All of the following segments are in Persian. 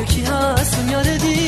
یکی هست اون یار دیگه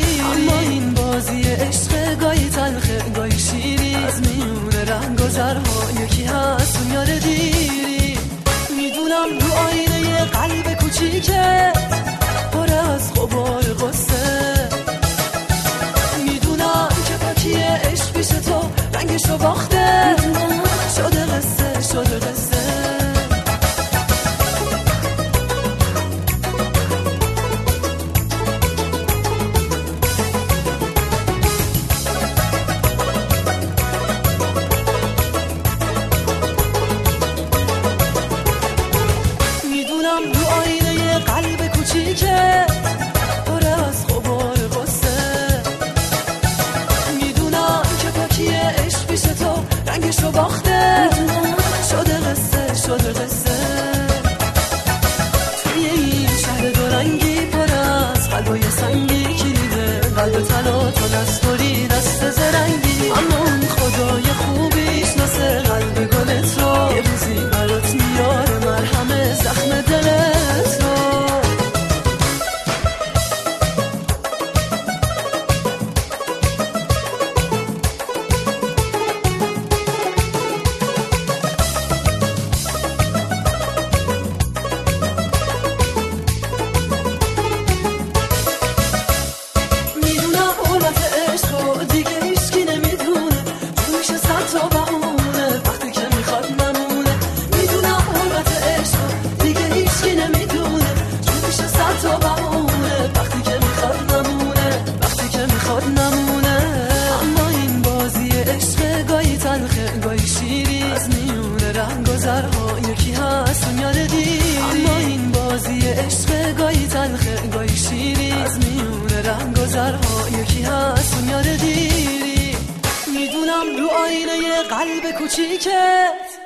قلب تن و تو دستوری دست زرنگی. امون یاد نمونه. اما این بازی عشق گایی تلخه گایی شیری. از میون رنگ گذرها یکی هست میاد دیری اما این بازی عشق گایی تلخه گایی شیری. از میون رنگ گذرها یکی هست میاد دیری می‌دونم رو آینه قلب کوچیکت.